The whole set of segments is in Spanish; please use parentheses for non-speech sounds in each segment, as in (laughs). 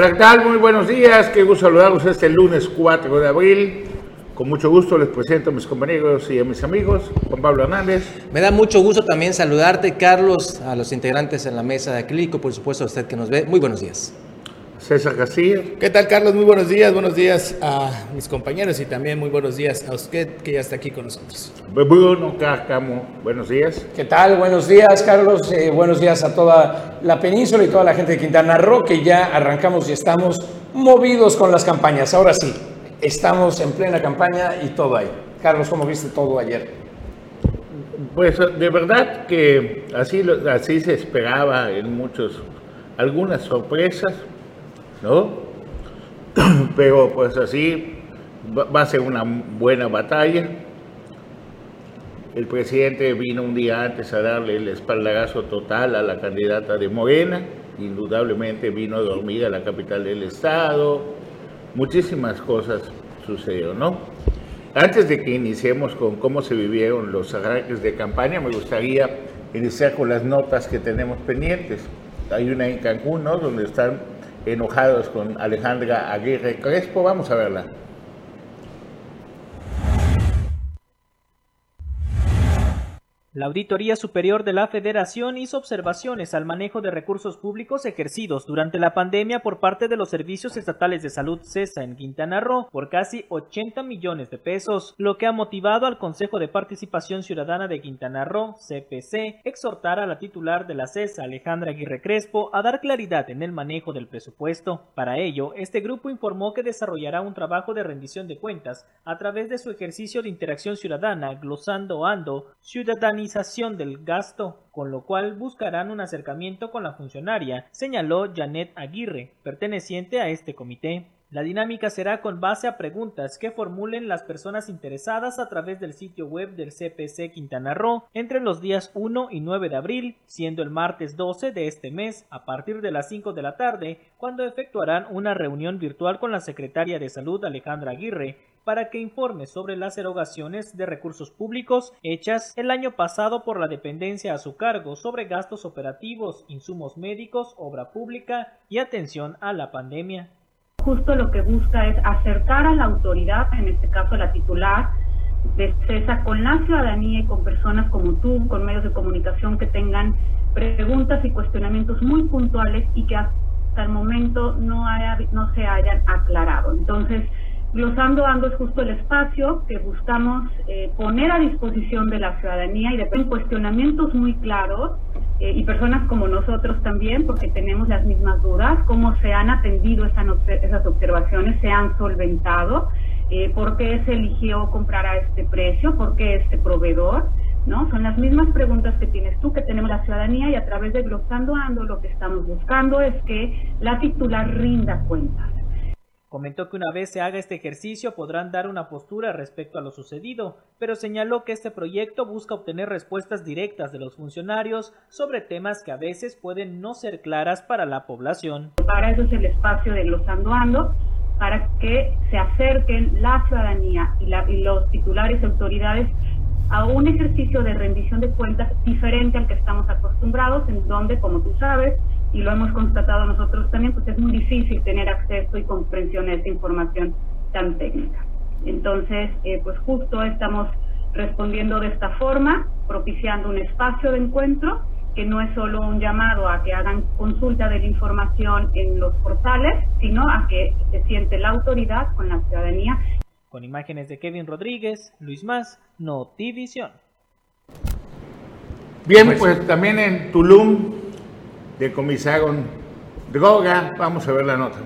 Hola, ¿qué tal? Muy buenos días. Qué gusto saludarlos este lunes 4 de abril. Con mucho gusto les presento a mis compañeros y a mis amigos. Juan Pablo Hernández. Me da mucho gusto también saludarte, Carlos, a los integrantes en la mesa de acrílico, por supuesto a usted que nos ve. Muy buenos días. César Castillo. ¿Qué tal, Carlos? Muy buenos días. Buenos días a mis compañeros y también muy buenos días a usted que ya está aquí con nosotros. Bruno Cárcamo, buenos días. ¿Qué tal? Buenos días, Carlos. Eh, buenos días a toda la península y toda la gente de Quintana Roo, que ya arrancamos y estamos movidos con las campañas. Ahora sí, estamos en plena campaña y todo ahí. Carlos, ¿cómo viste todo ayer? Pues de verdad que así, así se esperaba en muchos, algunas sorpresas, ¿no? (clears throat) Pero pues así va a ser una buena batalla. El presidente vino un día antes a darle el espaldarazo total a la candidata de Morena, indudablemente vino a dormir a la capital del estado, muchísimas cosas sucedieron, ¿no? Antes de que iniciemos con cómo se vivieron los arranques de campaña, me gustaría iniciar con las notas que tenemos pendientes. Hay una en Cancún, ¿no? Donde están enojados con Alejandra Aguirre Crespo. Vamos a verla. La Auditoría Superior de la Federación hizo observaciones al manejo de recursos públicos ejercidos durante la pandemia por parte de los Servicios Estatales de Salud CESA en Quintana Roo por casi 80 millones de pesos, lo que ha motivado al Consejo de Participación Ciudadana de Quintana Roo, CPC, exhortar a la titular de la CESA, Alejandra Aguirre Crespo, a dar claridad en el manejo del presupuesto. Para ello, este grupo informó que desarrollará un trabajo de rendición de cuentas a través de su ejercicio de interacción ciudadana, glosando ando, ciudadanía del gasto, con lo cual buscarán un acercamiento con la funcionaria, señaló Janet Aguirre, perteneciente a este comité. La dinámica será con base a preguntas que formulen las personas interesadas a través del sitio web del CPC Quintana Roo entre los días 1 y 9 de abril, siendo el martes 12 de este mes a partir de las 5 de la tarde, cuando efectuarán una reunión virtual con la secretaria de Salud Alejandra Aguirre para que informe sobre las erogaciones de recursos públicos hechas el año pasado por la dependencia a su cargo sobre gastos operativos, insumos médicos, obra pública y atención a la pandemia. Justo lo que busca es acercar a la autoridad, en este caso la titular, de CESA con la ciudadanía y con personas como tú, con medios de comunicación que tengan preguntas y cuestionamientos muy puntuales y que hasta el momento no, no se hayan aclarado. Entonces, Glosando Ando es justo el espacio que buscamos eh, poner a disposición de la ciudadanía y de cuestionamientos muy claros eh, y personas como nosotros también, porque tenemos las mismas dudas, cómo se han atendido esas observaciones, se han solventado, eh, por qué se eligió comprar a este precio, por qué este proveedor. ¿no? Son las mismas preguntas que tienes tú, que tenemos la ciudadanía y a través de Glosando Ando lo que estamos buscando es que la titular rinda cuentas. Comentó que una vez se haga este ejercicio podrán dar una postura respecto a lo sucedido, pero señaló que este proyecto busca obtener respuestas directas de los funcionarios sobre temas que a veces pueden no ser claras para la población. Para eso es el espacio de los Ando para que se acerquen la ciudadanía y, y los titulares y autoridades a un ejercicio de rendición de cuentas diferente al que estamos acostumbrados, en donde, como tú sabes, y lo hemos constatado nosotros también, pues es muy difícil tener acceso y comprensión a esta información tan técnica. Entonces, eh, pues justo estamos respondiendo de esta forma, propiciando un espacio de encuentro que no es solo un llamado a que hagan consulta de la información en los portales, sino a que se siente la autoridad con la ciudadanía. Con imágenes de Kevin Rodríguez, Luis Más, Notivisión. Bien, pues también en Tulum decomisaron droga. Vamos a ver la nota.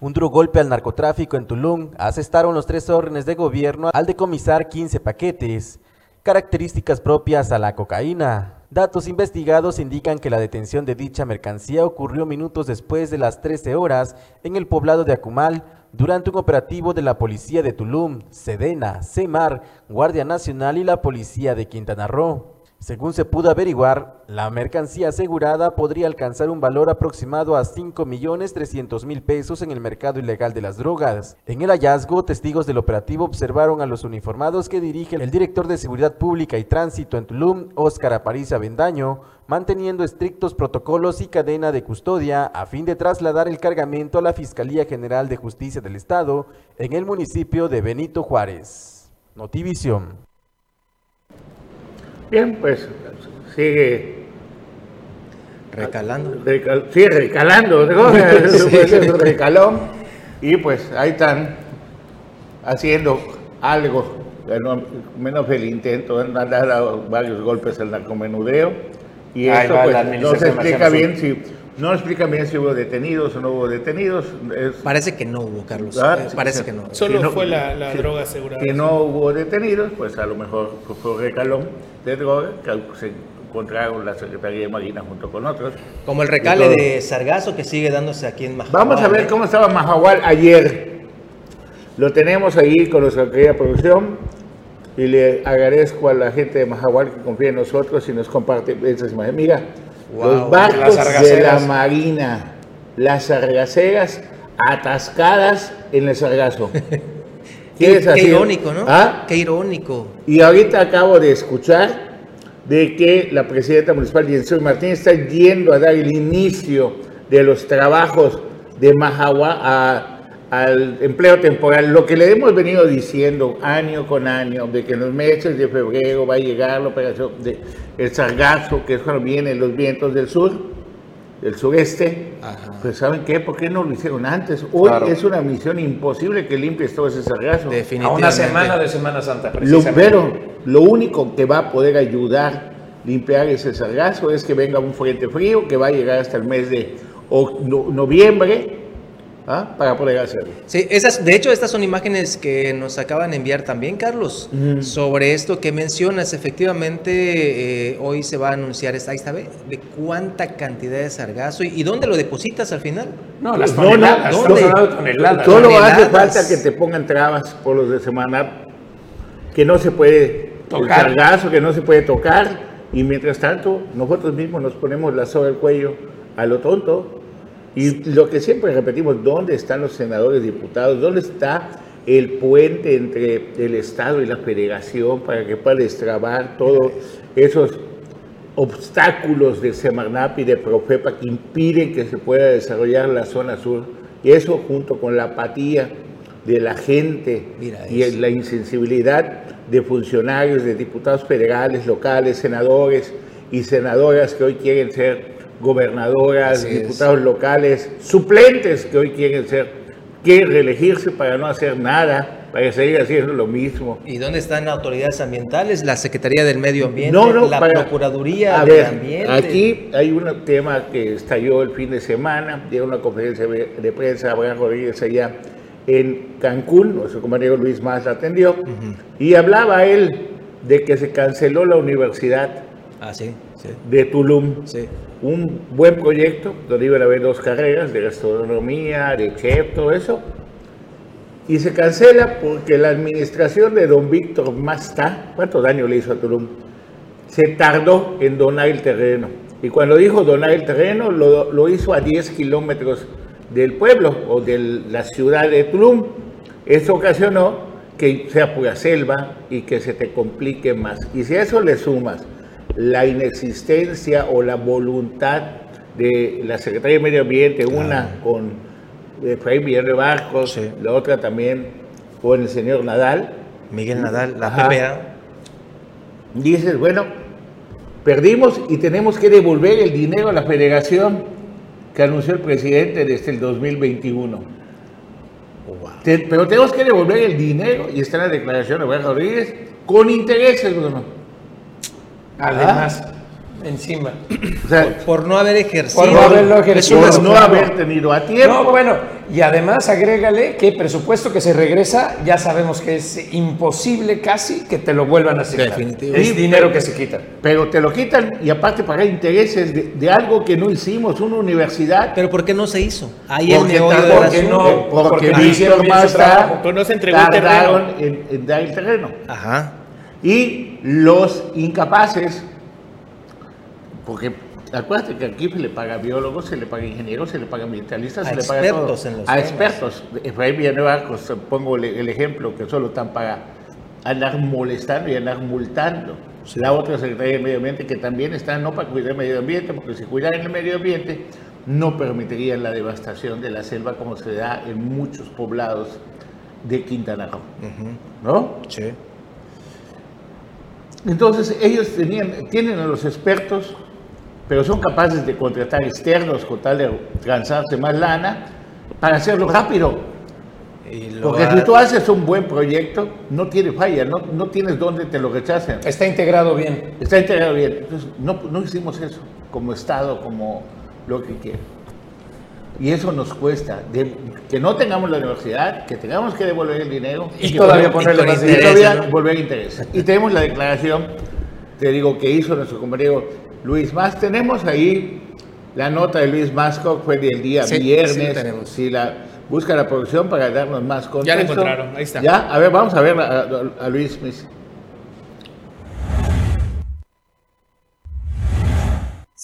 Un duro golpe al narcotráfico en Tulum asestaron los tres órdenes de gobierno al decomisar 15 paquetes, características propias a la cocaína. Datos investigados indican que la detención de dicha mercancía ocurrió minutos después de las 13 horas en el poblado de Acumal durante un operativo de la Policía de Tulum, Sedena, CEMAR, Guardia Nacional y la Policía de Quintana Roo. Según se pudo averiguar, la mercancía asegurada podría alcanzar un valor aproximado a 5 millones 300 mil pesos en el mercado ilegal de las drogas. En el hallazgo, testigos del operativo observaron a los uniformados que dirige el director de Seguridad Pública y Tránsito en Tulum, Óscar Aparicio Avendaño, manteniendo estrictos protocolos y cadena de custodia a fin de trasladar el cargamento a la Fiscalía General de Justicia del Estado en el municipio de Benito Juárez. Notivisión. Bien, pues sigue Recalando. recal- sigue recalando, ¿no? (laughs) Pues, recalón. Y pues ahí están haciendo algo, menos el intento, han dado varios golpes al narcomenudeo. Y Ahí va pues, no se explica bien si no explica bien si hubo detenidos o no hubo detenidos. Es- Parece que no hubo, Carlos. Ah, Eh, sí, parece sí. que no. Solo Si no- fue la, la si- droga asegurada. Si no hubo detenidos, pues a lo mejor fue un recalón de droga que se encontraron la Secretaría de Marina junto con otros. Como el recale de Sargazo que sigue dándose aquí en Majahual. Vamos a ver cómo estaba Mahahual ayer. Lo tenemos ahí con nuestra querida producción y le agradezco a la gente de Mahahual que confía en nosotros y nos comparte esas imágenes. Mira, Wow, los barcos de la. Marina, las sargaceras atascadas en el sargazo. (laughs) Qué, ¿Quieres qué irónico, ¿no? ¿Ah? Qué irónico. Y ahorita acabo de escuchar de que la presidenta municipal Jensen Martínez está yendo a dar el inicio de los trabajos de Majagua a- al empleo temporal. Lo que le hemos venido diciendo año con año, de que en los meses de febrero va a llegar la operación de el sargazo, que es cuando vienen los vientos del sur, del sureste. Pues ¿saben qué? ¿Por qué no lo hicieron antes? Hoy Claro. es una misión imposible que limpies todo ese sargazo. A una semana de Semana Santa, Lo, pero lo único que va a poder ayudar a limpiar ese sargazo es que venga un frente frío que va a llegar hasta el mes de no- noviembre ¿ah? para poder hacerlo. Sí, esas, de hecho, estas son imágenes que nos acaban de enviar también, Carlos, sobre esto que mencionas. Efectivamente, eh, hoy se va a anunciar, esta, ahí está, ve, de cuánta cantidad de sargazo y, y dónde lo depositas al final. No, las No, no, toneladas. no, no. de toneladas. Solo toneladas. hace falta que te pongan trabas por los de semana que no se puede Tocar. el sargazo, que no se puede tocar y mientras tanto nosotros mismos nos ponemos la soga al cuello a lo tonto y lo que siempre repetimos, ¿dónde están los senadores, diputados? ¿Dónde está el puente entre el Estado y la Federación para que pueda destrabar todos esos obstáculos de Semarnap y de Profepa que impiden que se pueda desarrollar la zona sur. Y eso junto con la apatía de la gente Mira y la insensibilidad de funcionarios, de diputados federales, locales, senadores y senadoras que hoy quieren ser gobernadoras, Así es. diputados locales, suplentes que hoy quieren ser, quieren reelegirse para no hacer nada, para seguir haciendo lo mismo. ¿Y dónde están autoridades ambientales? La Secretaría del Medio Ambiente, No, no, la para- Procuraduría del Ambiente. Aquí hay un tema que estalló el fin de semana, dio una conferencia de prensa Abraham Rodríguez allá en Cancún, nuestro compañero Luis Más la atendió, y hablaba él de que se canceló la Universidad Ah, sí, sí, de Tulum, sí. Un buen proyecto donde iban a haber dos carreras de gastronomía, de chef, todo eso, y se cancela porque la administración de don Víctor Masta, ¿cuánto daño le hizo a Tulum? Se tardó en donar el terreno. Y cuando dijo donar el terreno, lo, lo hizo a 10 kilómetros del pueblo o de la ciudad de Tulum. Eso ocasionó que sea pura selva y que se te complique más. Y si a eso le sumas la inexistencia o la voluntad de la Secretaría de Medio Ambiente, una con Efraín Villar de Barcos, Sí. la otra también con el señor Nadal, Miguel Nadal, la Ajá. PPA. dices, bueno, perdimos y tenemos que devolver el dinero a la federación que anunció el presidente desde el 2021. Te- pero tenemos que devolver el dinero, y está en la declaración de Abraham Rodríguez, con intereses, Bruno. Además, encima. O sea, Por no haber ejercido. Por no haberlo ejercido. por no haber tenido a tiempo. No, bueno, y además agrégale que presupuesto que se regresa, ya sabemos que es imposible casi que te lo vuelvan a asignar. Definitivo. Es dinero que se quita. Pero te lo quitan y aparte pagar intereses de, de algo que no hicimos, una universidad. Pero ¿por qué no se hizo? Ahí el Porque del porque asunto. no- porque, porque no hicieron bien su Mazda trabajo. Pues no se entregó el tardaron en, en dar el terreno. Ajá. Y los incapaces porque acuérdate que aquí se le paga a biólogos, se le paga a ingenieros, se le paga a ambientalistas, A se le paga a todo. expertos en los a temas. expertos. Efraín Villanueva, pues, pongo el, el ejemplo, que solo están para andar molestando y andar multando. La otra Secretaría de Medio Ambiente que también está no para cuidar el medio ambiente, porque si cuidaran el medio ambiente no permitirían la devastación de la selva como se da en muchos poblados de Quintana Roo. ¿No? Sí. Entonces ellos tenían, tienen a los expertos, pero son capaces de contratar externos con tal de transarse más lana para hacerlo rápido. Y lo Porque ha- si tú haces un buen proyecto, no tiene falla, no, no tienes dónde te lo rechacen. Está integrado bien. Está integrado bien. Entonces, no, no hicimos eso como Estado, como lo que quiera. Y eso nos cuesta. de- que no tengamos la universidad, que tengamos que devolver el dinero. Y que todavía ponerle más con y todavía ¿no? volver interés. Y tenemos la declaración, te digo, que hizo nuestro compañero Luis Más. Tenemos ahí la nota de Luis Masco, fue del día Sí, sí viernes. la tenemos. Si la busca la producción para darnos más contexto. encontraron, ahí está. Ya, a ver, vamos a ver a, a- a Luis. Mis-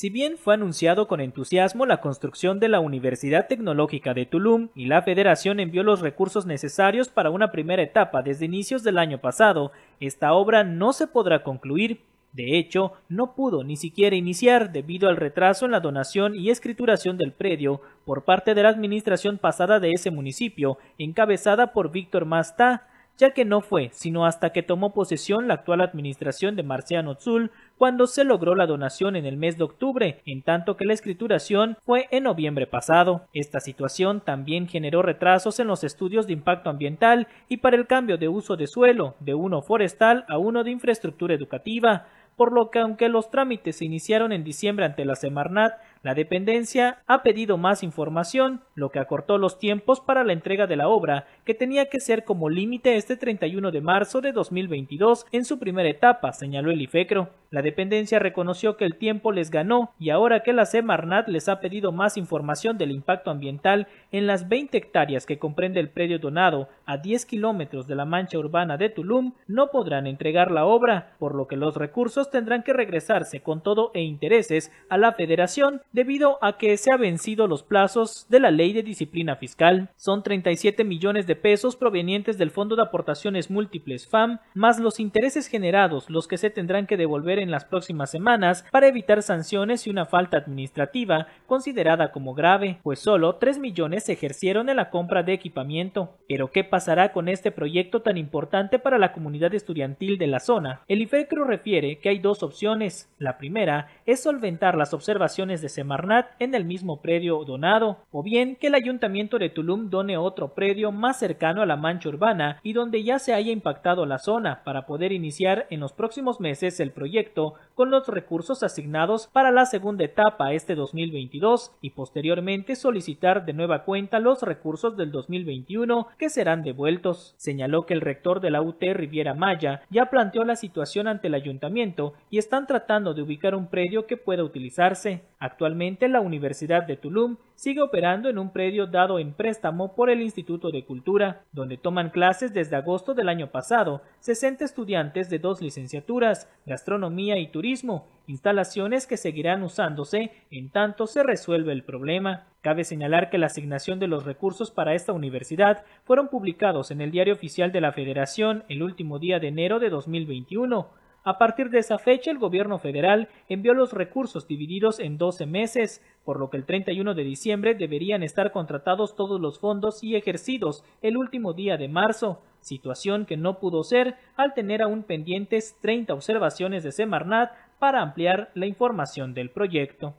Si bien fue anunciado con entusiasmo la construcción de la Universidad Tecnológica de Tulum y la Federación envió los recursos necesarios para una primera etapa desde inicios del año pasado, esta obra no se podrá concluir. De hecho, no pudo ni siquiera iniciar debido al retraso en la donación y escrituración del predio por parte de la administración pasada de ese municipio, encabezada por Víctor Mastá, ya que no fue sino hasta que tomó posesión la actual administración de Marciano Tzul cuando se logró la donación en el mes de octubre, en tanto que la escrituración fue en noviembre pasado. Esta situación también generó retrasos en los estudios de impacto ambiental y para el cambio de uso de suelo, de uno forestal a uno de infraestructura educativa, por lo que aunque los trámites se iniciaron en diciembre ante la Semarnat, la dependencia ha pedido más información, lo que acortó los tiempos para la entrega de la obra, que tenía que ser como límite este 31 de marzo de 2022 en su primera etapa, señaló el IFECRO. La dependencia reconoció que el tiempo les ganó y ahora que la Semarnat les ha pedido más información del impacto ambiental en las 20 hectáreas que comprende el predio donado a 10 kilómetros de la mancha urbana de Tulum, no podrán entregar la obra, por lo que los recursos tendrán que regresarse con todo e intereses a la federación debido a que se han vencido los plazos de la ley de disciplina fiscal. Son 37 millones de pesos provenientes del Fondo de Aportaciones Múltiples FAM, más los intereses generados, los que se tendrán que devolver en las próximas semanas para evitar sanciones y una falta administrativa considerada como grave, pues solo 3 millones se ejercieron en la compra de equipamiento. Pero ¿qué pasará con este proyecto tan importante para la comunidad estudiantil de la zona? El IFECRO refiere que hay dos opciones. La primera es solventar las observaciones de Semarnat en el mismo predio donado, o bien que el ayuntamiento de Tulum done otro predio más cercano a la mancha urbana y donde ya se haya impactado la zona para poder iniciar en los próximos meses el proyecto con los recursos asignados para la segunda etapa este 2022 y posteriormente solicitar de nueva cuenta los recursos del 2021 que serán devueltos. Señaló que el rector de la UT Riviera Maya ya planteó la situación ante el ayuntamiento y están tratando de ubicar un predio que pueda utilizarse. Actualmente la Universidad de Tulum sigue operando en un predio dado en préstamo por el Instituto de Cultura, donde toman clases desde agosto del año pasado 60 estudiantes de dos licenciaturas, gastronomía y turismo, instalaciones que seguirán usándose en tanto se resuelve el problema. Cabe señalar que la asignación de los recursos para esta universidad fueron publicados en el Diario Oficial de la Federación el último día de enero de 2021. A partir de esa fecha, el gobierno federal envió los recursos divididos en 12 meses, por lo que el 31 de diciembre deberían estar contratados todos los fondos y ejercidos el último día de marzo, situación que no pudo ser al tener aún pendientes 30 observaciones de Semarnat para ampliar la información del proyecto.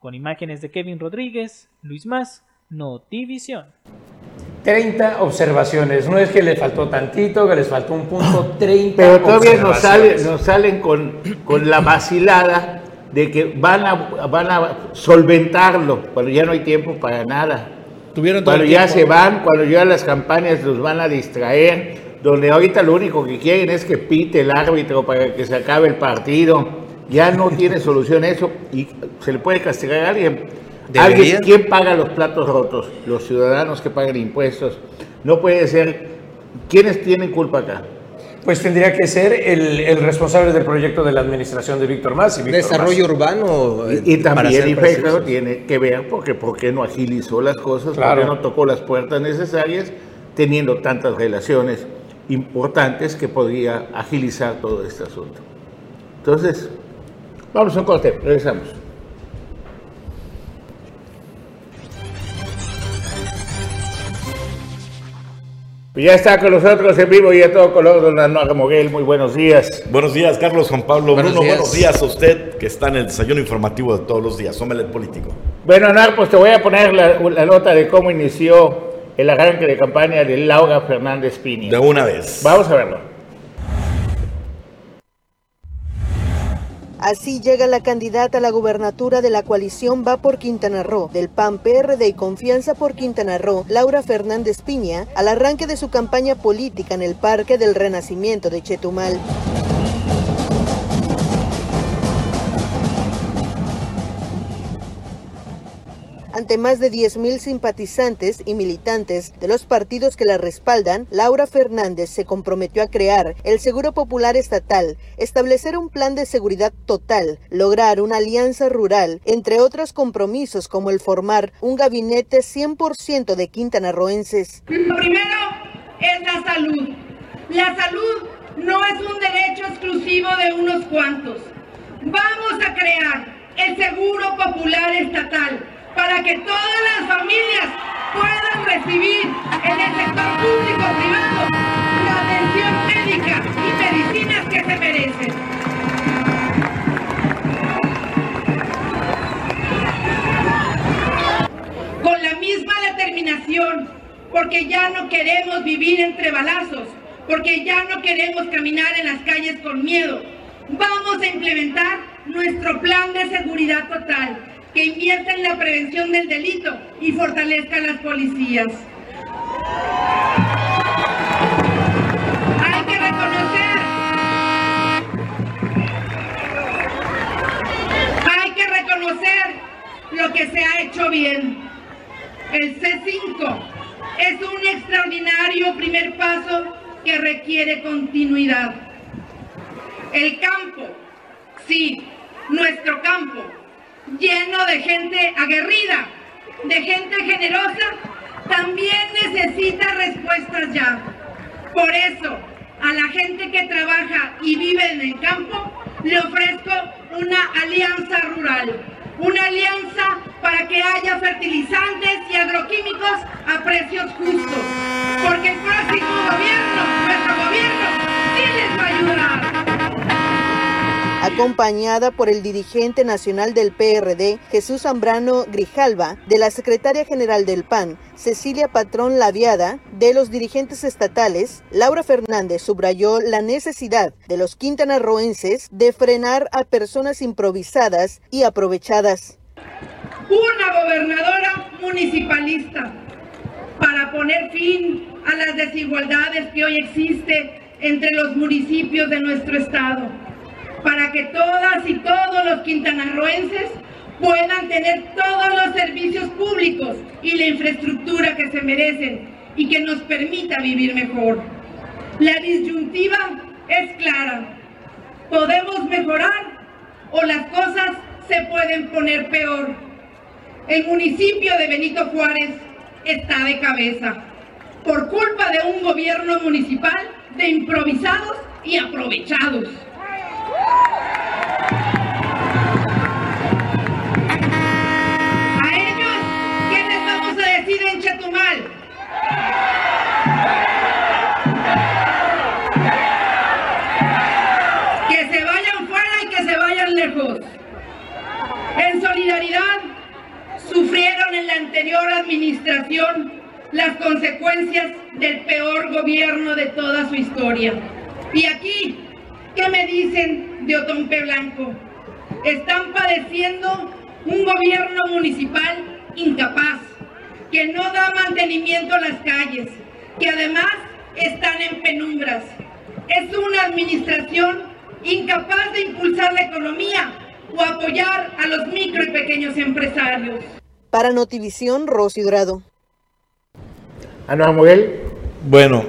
Con imágenes de Kevin Rodríguez, Luis Más, Notivisión. 30 observaciones. No es que le faltó tantito, que les faltó un punto, 30 Pero todavía nos, sale, nos salen con, con la vacilada de que van a, van a solventarlo cuando ya no hay tiempo para nada. Tuvieron Cuando ya tiempo. se van, cuando ya las campañas los van a distraer, donde ahorita lo único que quieren es que pite el árbitro para que se acabe el partido. Ya no tiene solución eso y se le puede castigar a alguien. ¿Alguien, ¿Quién paga los platos rotos? Los ciudadanos que pagan impuestos. No puede ser. ¿Quiénes tienen culpa acá? pues tendría que ser el, el responsable del proyecto de la administración de Víctor Más. Desarrollo Mas. urbano. eh, Y, y para también precisos. tiene que ver porque por qué no agilizó las cosas, Claro. por qué no tocó las puertas necesarias, teniendo tantas relaciones importantes que podría agilizar todo este asunto. Entonces, vamos a un corte, regresamos. Y Ya está con nosotros en vivo y a todo color, don Anuar Moguel. Muy buenos días. Buenos días, Carlos Juan Pablo Buenos Bruno. días. Buenos días a usted que está en el desayuno informativo de todos los días. Omelet político. Bueno, Anar, pues te voy a poner la, la nota de cómo inició el arranque de campaña de Laura Fernández Piña. De una vez. Vamos a verlo. Así llega la candidata a la gubernatura de la coalición Va por Quintana Roo, del PAN PRD y Confianza por Quintana Roo, Laura Fernández Piña, al arranque de su campaña política en el Parque del Renacimiento de Chetumal. Ante más de 10.000 simpatizantes y militantes de los partidos que la respaldan, Laura Fernández se comprometió a crear el Seguro Popular Estatal, establecer un plan de seguridad total, lograr una alianza rural, entre otros compromisos como el formar un gabinete 100% de quintanarroenses. Lo primero es la salud. La salud no es un derecho exclusivo de unos cuantos. Vamos a crear el Seguro Popular Estatal para que todas las familias puedan recibir en el sector público o privado la atención médica y medicinas que se merecen. con la misma determinación, porque ya no queremos vivir entre balazos, porque ya no queremos caminar en las calles con miedo. Vamos a implementar nuestro plan de seguridad total, que invierta en la prevención del delito y fortalezca a las policías. Hay que reconocer Hay que reconocer lo que se ha hecho bien. El C5 es un extraordinario primer paso que requiere continuidad. El campo, sí, nuestro campo, lleno de gente aguerrida, de gente generosa, también necesita respuestas ya. Por eso, a la gente que trabaja y vive en el campo, le ofrezco una alianza rural. Una alianza para que haya fertilizantes y agroquímicos a precios justos. Porque el próximo gobierno, nuestro gobierno, sí les va a ayudar. Acompañada por el dirigente nacional del PRD, Jesús Zambrano Grijalva, de la secretaria general del PAN, Cecilia Patrón Laviada, de los dirigentes estatales, Laura Fernández subrayó la necesidad de los quintanarroenses de frenar a personas improvisadas y aprovechadas. Una gobernadora municipalista para poner fin a las desigualdades que hoy existen entre los municipios de nuestro estado para que todas y todos los quintanarroenses puedan tener todos los servicios públicos y la infraestructura que se merecen y que nos permita vivir mejor. La disyuntiva es clara. Podemos mejorar o las cosas se pueden poner peor. El municipio de Benito Juárez está de cabeza por culpa de un gobierno municipal de improvisados y aprovechados. Sufrieron en la anterior administración las consecuencias del peor gobierno de toda su historia. Y aquí, ¿qué me dicen de Otompe Blanco? Están padeciendo un gobierno municipal incapaz, que no da mantenimiento a las calles, que además están en penumbras. Es una administración incapaz de impulsar la economía o apoyar a los micro y pequeños empresarios. Para Notivisión, Rosy Dorado. Anuar Moguel. Bueno,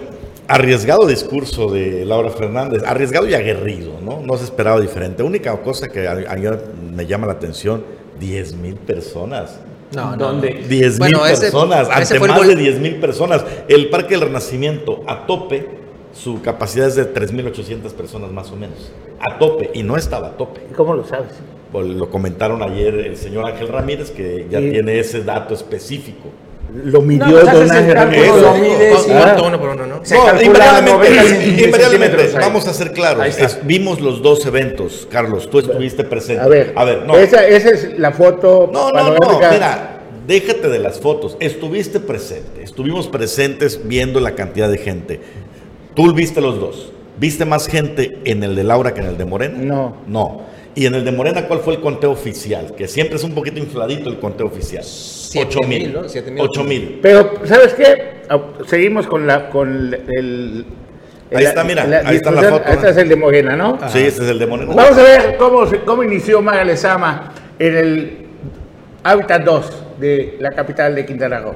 Arriesgado discurso de Laura Fernández, arriesgado y aguerrido, ¿no? No se esperaba diferente. Única cosa que a, a mí me llama la atención, 10 mil personas. No, no. ¿Dónde? 10 mil ese- personas, ese ante el más de 10 mil personas. El Parque del Renacimiento a tope, su capacidad es de 3.800 personas más o menos. A tope, y no estaba a tope. ¿Cómo lo sabes? Pues lo comentaron ayer el señor Ángel Ramírez, que ya tiene ese dato específico. Lo midió No, pues lo Eso. mides y- ¿Cuánto uno por uno, no? Se No, invariablemente, 90 (laughs) centímetros invariablemente, ahí. vamos a ser claros. Es- vimos los dos eventos, Carlos. Tú estuviste presente. A ver, a ver, no. esa, esa es la foto No, no, no, mira, déjate de las fotos. Estuviste presente, estuvimos presentes viendo la cantidad de gente. Tú viste los dos. ¿Viste más gente en el de Laura que en el de Morena? No. No. ¿Y en el de Morena cuál fue el conteo oficial? Que siempre es un poquito infladito el conteo oficial. Siete Ocho mil, mil. ¿no? Mil. Ocho mil. Pero, ¿sabes qué? Ah, Seguimos con la con el... Ahí está, mira, ahí está la foto, Este ¿eh? es el de Morena, ¿no? Sí, este es el de Morena. Vamos a ver cómo, cómo inició Maga Lezama en el Hábitat 2 de la capital de Quintana Roo.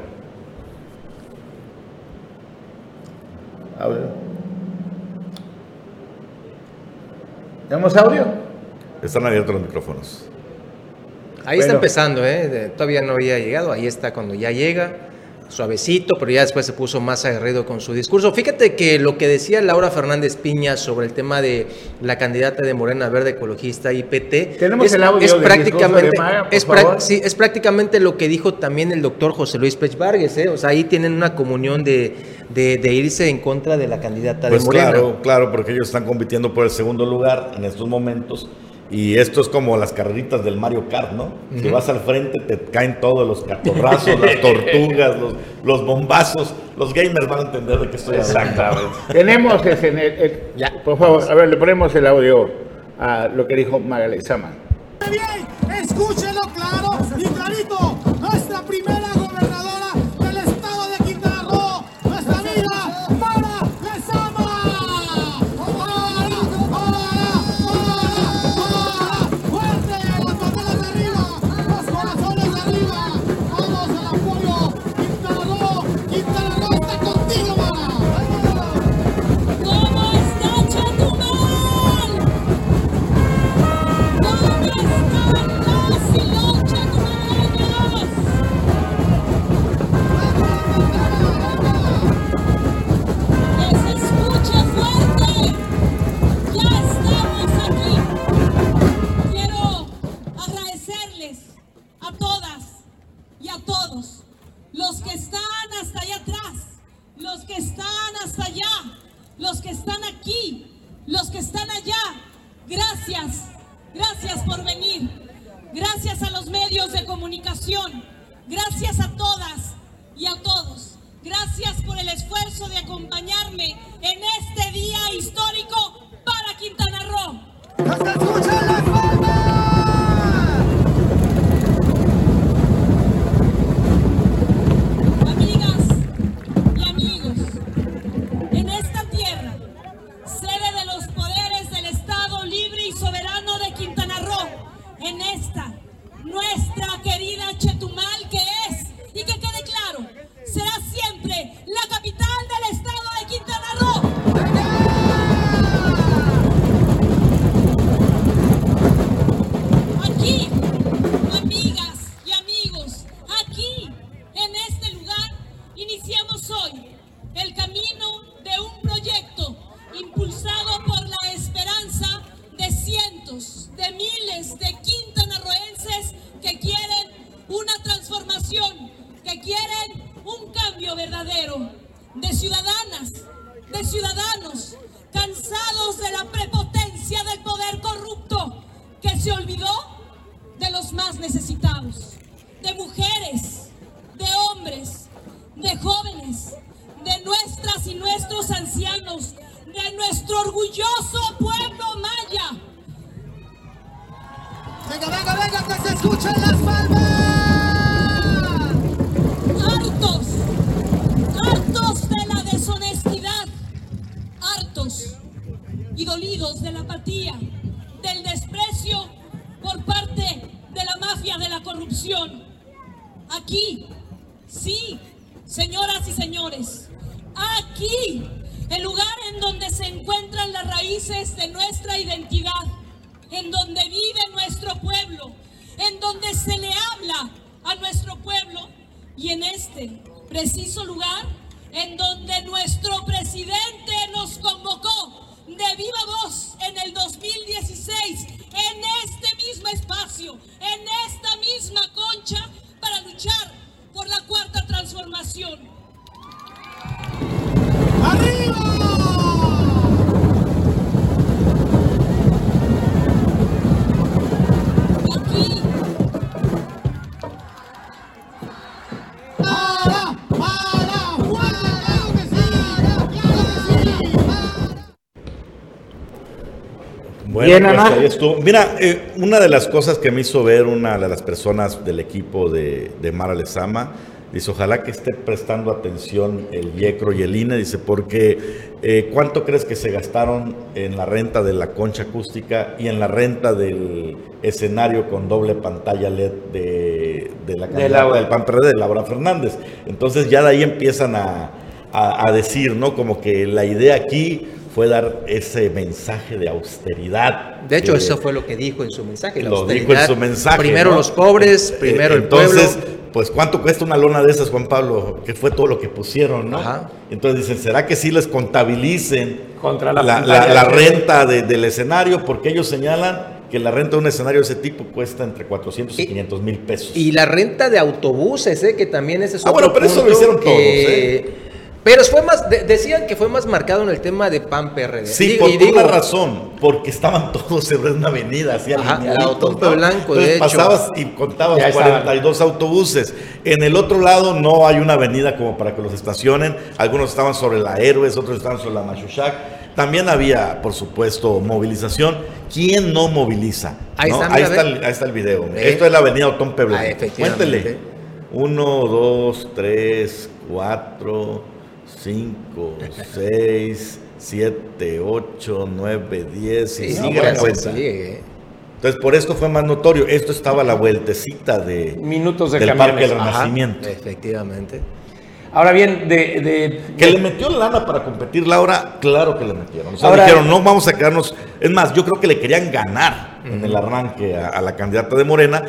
Audio. ¿Tenemos audio? Están abiertos los micrófonos. Ahí está empezando, ¿eh? De- Todavía no había llegado. Ahí está cuando ya llega. Suavecito, pero ya después se puso más aguerrido con su discurso. Fíjate que lo que decía Laura Fernández Piña sobre el tema de la candidata de Morena Verde Ecologista IPT. Tenemos es, el audio es prácticamente, discurso de Maga, por es, prac- favor. sí, es prácticamente lo que dijo también el doctor José Luis Pech Vargas, ¿eh? O sea, ahí tienen una comunión de, de- de irse en contra de la candidata Pues de Morena. claro, claro, porque ellos están compitiendo por el segundo lugar en estos momentos. Y esto es como las carreritas del Mario Kart, ¿no? Si vas al frente te caen todos los catorrazos, las (laughs) tortugas, los, los bombazos. Los gamers van a entender de qué estoy hablando. (laughs) Tenemos ese, el- el- por favor, a ver, le ponemos el audio a lo que dijo Maga Lezama. bien, escúchelo claro y clarito. Gracias a todas y a todos. Gracias por el esfuerzo de acompañarme en este día histórico para Quintana Roo. Bien, pues Ana. ahí estuvo. Mira, eh, una de las cosas que me hizo ver una de las personas del equipo de, de Mara Lezama, dice, ojalá que esté prestando atención el IECRO y el INE, dice, porque eh, ¿cuánto crees que se gastaron en la renta de la concha acústica y en la renta del escenario con doble pantalla LED de, de la candidata Laura. del PAN de Laura Fernández? Entonces ya de ahí empiezan a, a- a decir, ¿no? Como que la idea aquí fue dar ese mensaje de austeridad. De hecho, eso fue lo que dijo en su mensaje. la lo dijo en austeridad. su mensaje. Primero ¿no? los pobres, Eh, primero el Entonces, pueblo. pues, ¿cuánto cuesta una lona de esas, Juan Pablo? Que fue todo lo que pusieron, ¿no? Ajá. Entonces dicen, ¿será que sí les contabilicen Contra la renta de- del escenario? Porque ellos señalan que la renta de un escenario de ese tipo cuesta entre 400 y 500 mil pesos. Y la renta de autobuses, ¿eh? que también ese es Ah, otro bueno, pero eso lo hicieron que- todos, ¿eh? Pero fue más, de- decían que fue más marcado en el tema de PAN PRD. Sí, Y- por y una digo, razón, porque estaban (laughs) todos sobre una avenida, así ¿no? blanco, de hecho. pasabas y contabas Ya estaban. 42 autobuses. En el otro lado no hay una avenida como para que los estacionen. Algunos estaban sobre la Héroes, otros estaban sobre la Machuchac. También había, por supuesto, movilización. ¿Quién no moviliza? Ahí ¿No? está, ahí, está el, ahí está el video. Ve. Esto es la avenida Otón Pueblo. Ah. Cuéntele. Uno, dos, tres, cuatro, cinco, seis, siete, ocho, nueve, diez. Y Sí, sigue la cuenta. sigue. Entonces, por esto fue más notorio. Esto estaba a la vueltecita de, Minutos de del camiones. Parque del Ajá. Renacimiento. Efectivamente. Ahora bien, de, de- Que le metió lana para competir Laura, claro que le metieron. O sea, Ahora- dijeron, no vamos a quedarnos. Es más, yo creo que le querían ganar en el arranque a, a la candidata de Morena,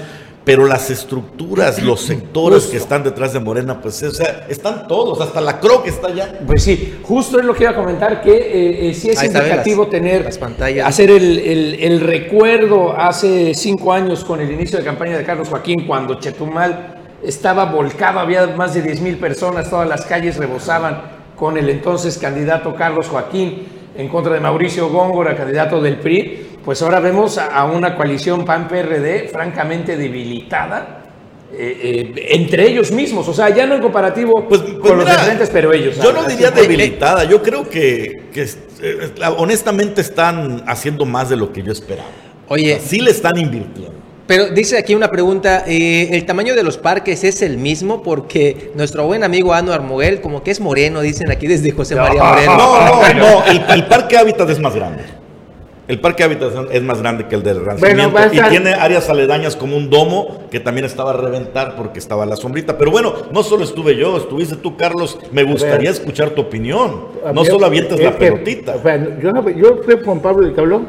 pero las estructuras, (clears throat) los sectores que están detrás de Morena, pues, o sea, están todos, hasta la CRO que está allá. Pues sí, justo es lo que iba a comentar, que eh, eh, sí es Ahí indicativo las- tener, las pantallas. hacer el, el- el recuerdo hace cinco años con el inicio de campaña de Carlos Joaquín, cuando Chetumal estaba volcado, había más de 10 mil personas, todas las calles rebosaban con el entonces candidato Carlos Joaquín en contra de Mauricio Góngora, candidato del PRI, pues ahora vemos a, a una coalición PAN-PRD francamente debilitada. eh, eh, entre ellos mismos, o sea, ya no en comparativo Pues, con pues los diferentes, pero ellos. Yo no diría debilitada, yo creo que, que, eh, honestamente están haciendo más de lo que yo esperaba. Oye. O sea, sí le están invirtiendo. Pero dice aquí una pregunta, eh, ¿el tamaño de los parques es el mismo? Porque nuestro buen amigo Anuar Moguel, como que es moreno, dicen aquí desde José María Moreno. No, no, no, (laughs) el, el parque Hábitat es más grande. El parque Hábitat es más grande que el del Renacimiento a y tiene áreas aledañas como un domo que también estaba a reventar porque estaba la sombrita. Pero bueno, no solo estuve yo, estuviste tú, Carlos. Me gustaría escuchar tu opinión. No Yo- solo avientes es la pelotita. yo, no- yo fui Juan Pablo el que habló.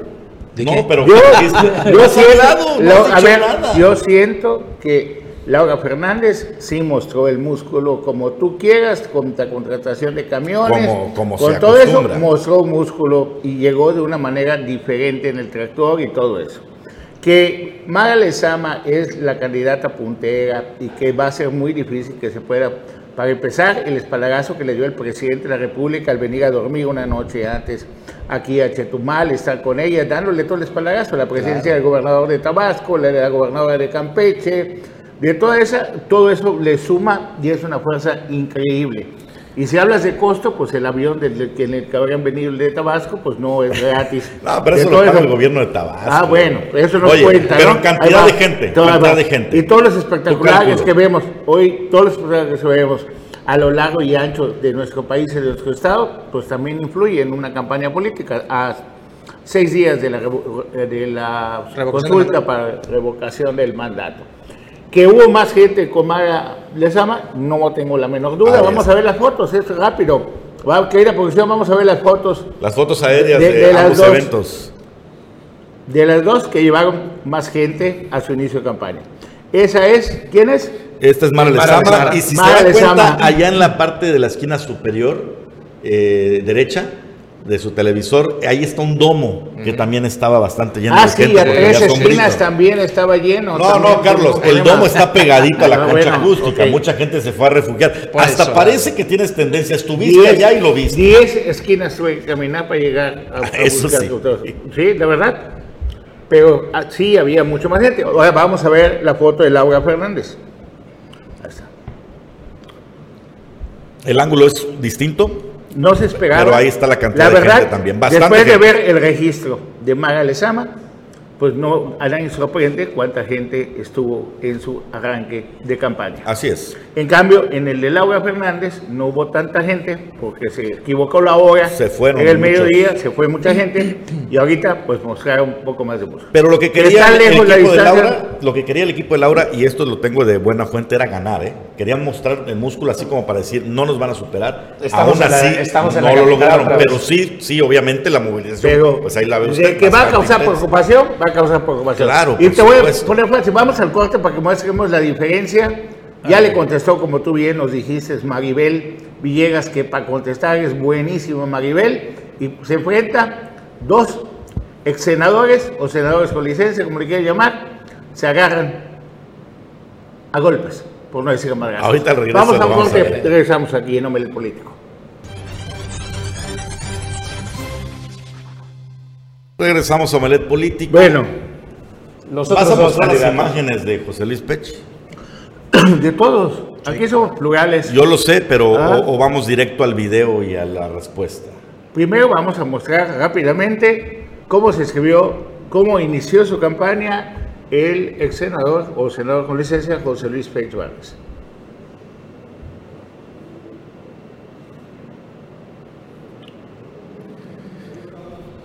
No, pero Yo, (laughs) yo has siento, hablado, no lo- has a ver, yo siento que Laura Fernández sí mostró el músculo como tú quieras, con la contratación de camiones, Como- como con se todo eso mostró músculo y llegó de una manera diferente en el tractor y todo eso. Que Mara Lezama es la candidata puntera y que va a ser muy difícil que se pueda, para empezar, el espalagazo que le dio el presidente de la República al venir a dormir una noche antes aquí a Chetumal, estar con ella, dándole todo el espalagazo, la presencia del gobernador de Tabasco, la de la gobernadora de Campeche, de toda esa, todo eso le suma y es una fuerza increíble. Y si hablas de costo, pues el avión del, que en el que habrían venido el de Tabasco, pues no es gratis. (laughs) No, pero De eso lo paga eso- el gobierno de Tabasco. Ah, bueno, eso no Oye, cuenta. pero cantidad de gente, Toda cantidad va. de gente. Y todos los espectaculares que vemos hoy, todos los espectaculares que vemos a lo largo y ancho de nuestro país y de nuestro estado, pues también influye en una campaña política. A seis días de la, revo- de la consulta para revocación del mandato. Que hubo más gente con Mara Lezama, no tengo la menor duda. A. Vamos a ver las fotos, es rápido. Va, querida producción, vamos a ver las fotos Las fotos aéreas De- de, ambos dos. eventos. de las dos que llevaron más gente a su inicio de campaña. Esa es, ¿quién es? Esta es Mara Mara Lezama. Y si Mara se dan cuenta, allá en la parte de la esquina superior eh, derecha de su televisor, ahí está un domo que también estaba bastante lleno Ah, de sí, gente. a porque tres esquinas también estaba lleno. No, también no, Carlos, el domo está pegadito a la (laughs) Ah, concha bueno, acústica. ok. Mucha gente se fue a refugiar. Por Hasta eso, parece que tienes tendencia. Estuviste Diez- allá y lo viste. 10 esquinas tuve que caminar para llegar a, a (laughs) Eso buscar sí. Sí, la verdad. Pero ah, sí había mucho más gente. Ahora vamos a ver la foto de Laura Fernández. Ahí está. El ángulo es distinto. No se esperaba. Pero ahí está la cantidad La de verdad, gente también, bastante después de gente. ver el registro de Mara Lezama, pues no, nadie sorprende cuánta gente estuvo en su arranque de campaña. Así es. En cambio, en el de Laura Fernández no hubo tanta gente porque se equivocó la hora. Se fueron Era el muchos. mediodía, se fue mucha gente y ahorita pues mostraron un poco más de música. Pero lo que quería el, lejos la equipo de. Laura, lo que quería el equipo de Laura, y esto lo tengo de buena fuente, era ganar, ¿eh? Querían mostrar el músculo así como para decir, no nos van a superar. Estamos Aún en la- así, estamos en no la lo lograron. Pero sí, sí, obviamente la movilización, Pero pues ahí la ve de usted. que va a causar intensa. preocupación, va a causar preocupación. Claro, y por te voy a supuesto. poner fácil, vamos al corte para que muestremos la diferencia. Ya le contestó, como tú bien nos dijiste, Maribel Villegas, que para contestar es buenísimo Maribel, y se enfrenta dos ex senadores o senadores con licencia, como le quieran llamar, se agarran a golpes, por no decir amargados. Ahorita regreso Vamos a un corte, regresamos aquí en Nombre del Político. Regresamos a Omelet Político. Bueno, Los Vas otros a dos mostrar las imágenes de José Luis Pech. (coughs) de todos, aquí somos plurales. Yo lo sé, pero Ah. o, o vamos directo al video y a la respuesta. Primero vamos a mostrar rápidamente cómo se escribió, cómo inició su campaña el ex senador o senador con licencia José Luis Pérez Vargas.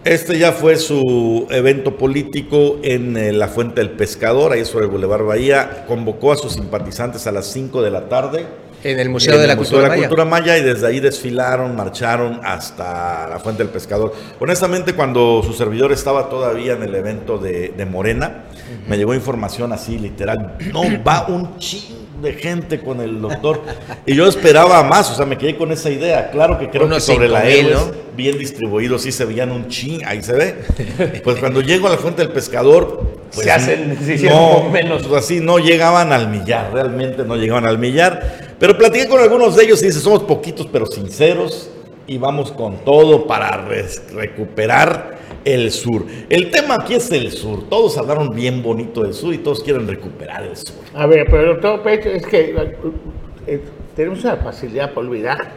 Este ya fue su evento político en eh, la Fuente del Pescador, ahí sobre el Boulevard Bahía. Convocó a sus simpatizantes a las 5 de la tarde. En el Museo en de el la Museo Cultura de la Maya. Cultura Maya y desde ahí desfilaron, marcharon hasta la Fuente del Pescador. Honestamente, cuando su servidor estaba todavía en el evento de, de Morena, me llegó información así, literal. No, va un ching de gente con el doctor. Y yo esperaba más, o sea, me quedé con esa idea. Claro que creo que sobre la 5,000, Héroes, ¿no? bien distribuidos, sí se veían un ching, ahí se ve. Pues cuando llego a la Fuente del Pescador, pues Se hacen- se no, menos. pues así no llegaban al millar, realmente no llegaban al millar. Pero platiqué con algunos de ellos y dice, somos poquitos pero sinceros y vamos con todo para recuperar el sur. El tema aquí es el sur. Todos hablaron bien bonito del sur y todos quieren recuperar el sur. A ver, pero el doctor Pérez es que eh, tenemos una facilidad para olvidar.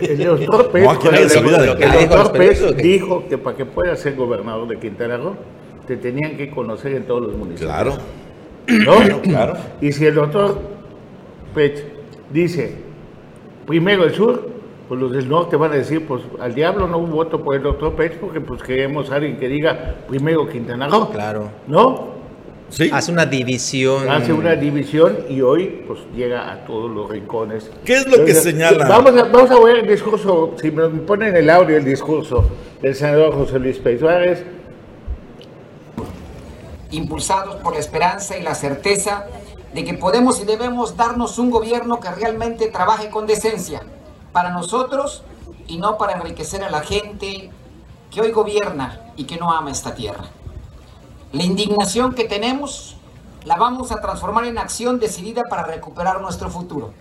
El doctor (laughs) Pérez, No, el doctor ¿Dijo Pérez que para que pueda ser gobernador de Quintana Roo, te tenían que conocer en todos los municipios. Claro. ¿No? Claro. Y si el doctor Pech dice, primero el sur, pues los del norte van a decir, pues al diablo no hubo voto por el doctor Pech porque pues queremos a alguien que diga primero Quintana Roo. Claro. ¿No? Sí. Hace una división. Hace una división y hoy pues llega a todos los rincones. ¿Qué es lo que señala? Vamos a, vamos a ver el discurso, si me ponen el audio, el discurso del senador José Luis Pérez Suárez. impulsados por la esperanza y la certeza de que podemos y debemos darnos un gobierno que realmente trabaje con decencia para nosotros y no para enriquecer a la gente que hoy gobierna y que no ama esta tierra. La indignación que tenemos la vamos a transformar en acción decidida para recuperar nuestro futuro.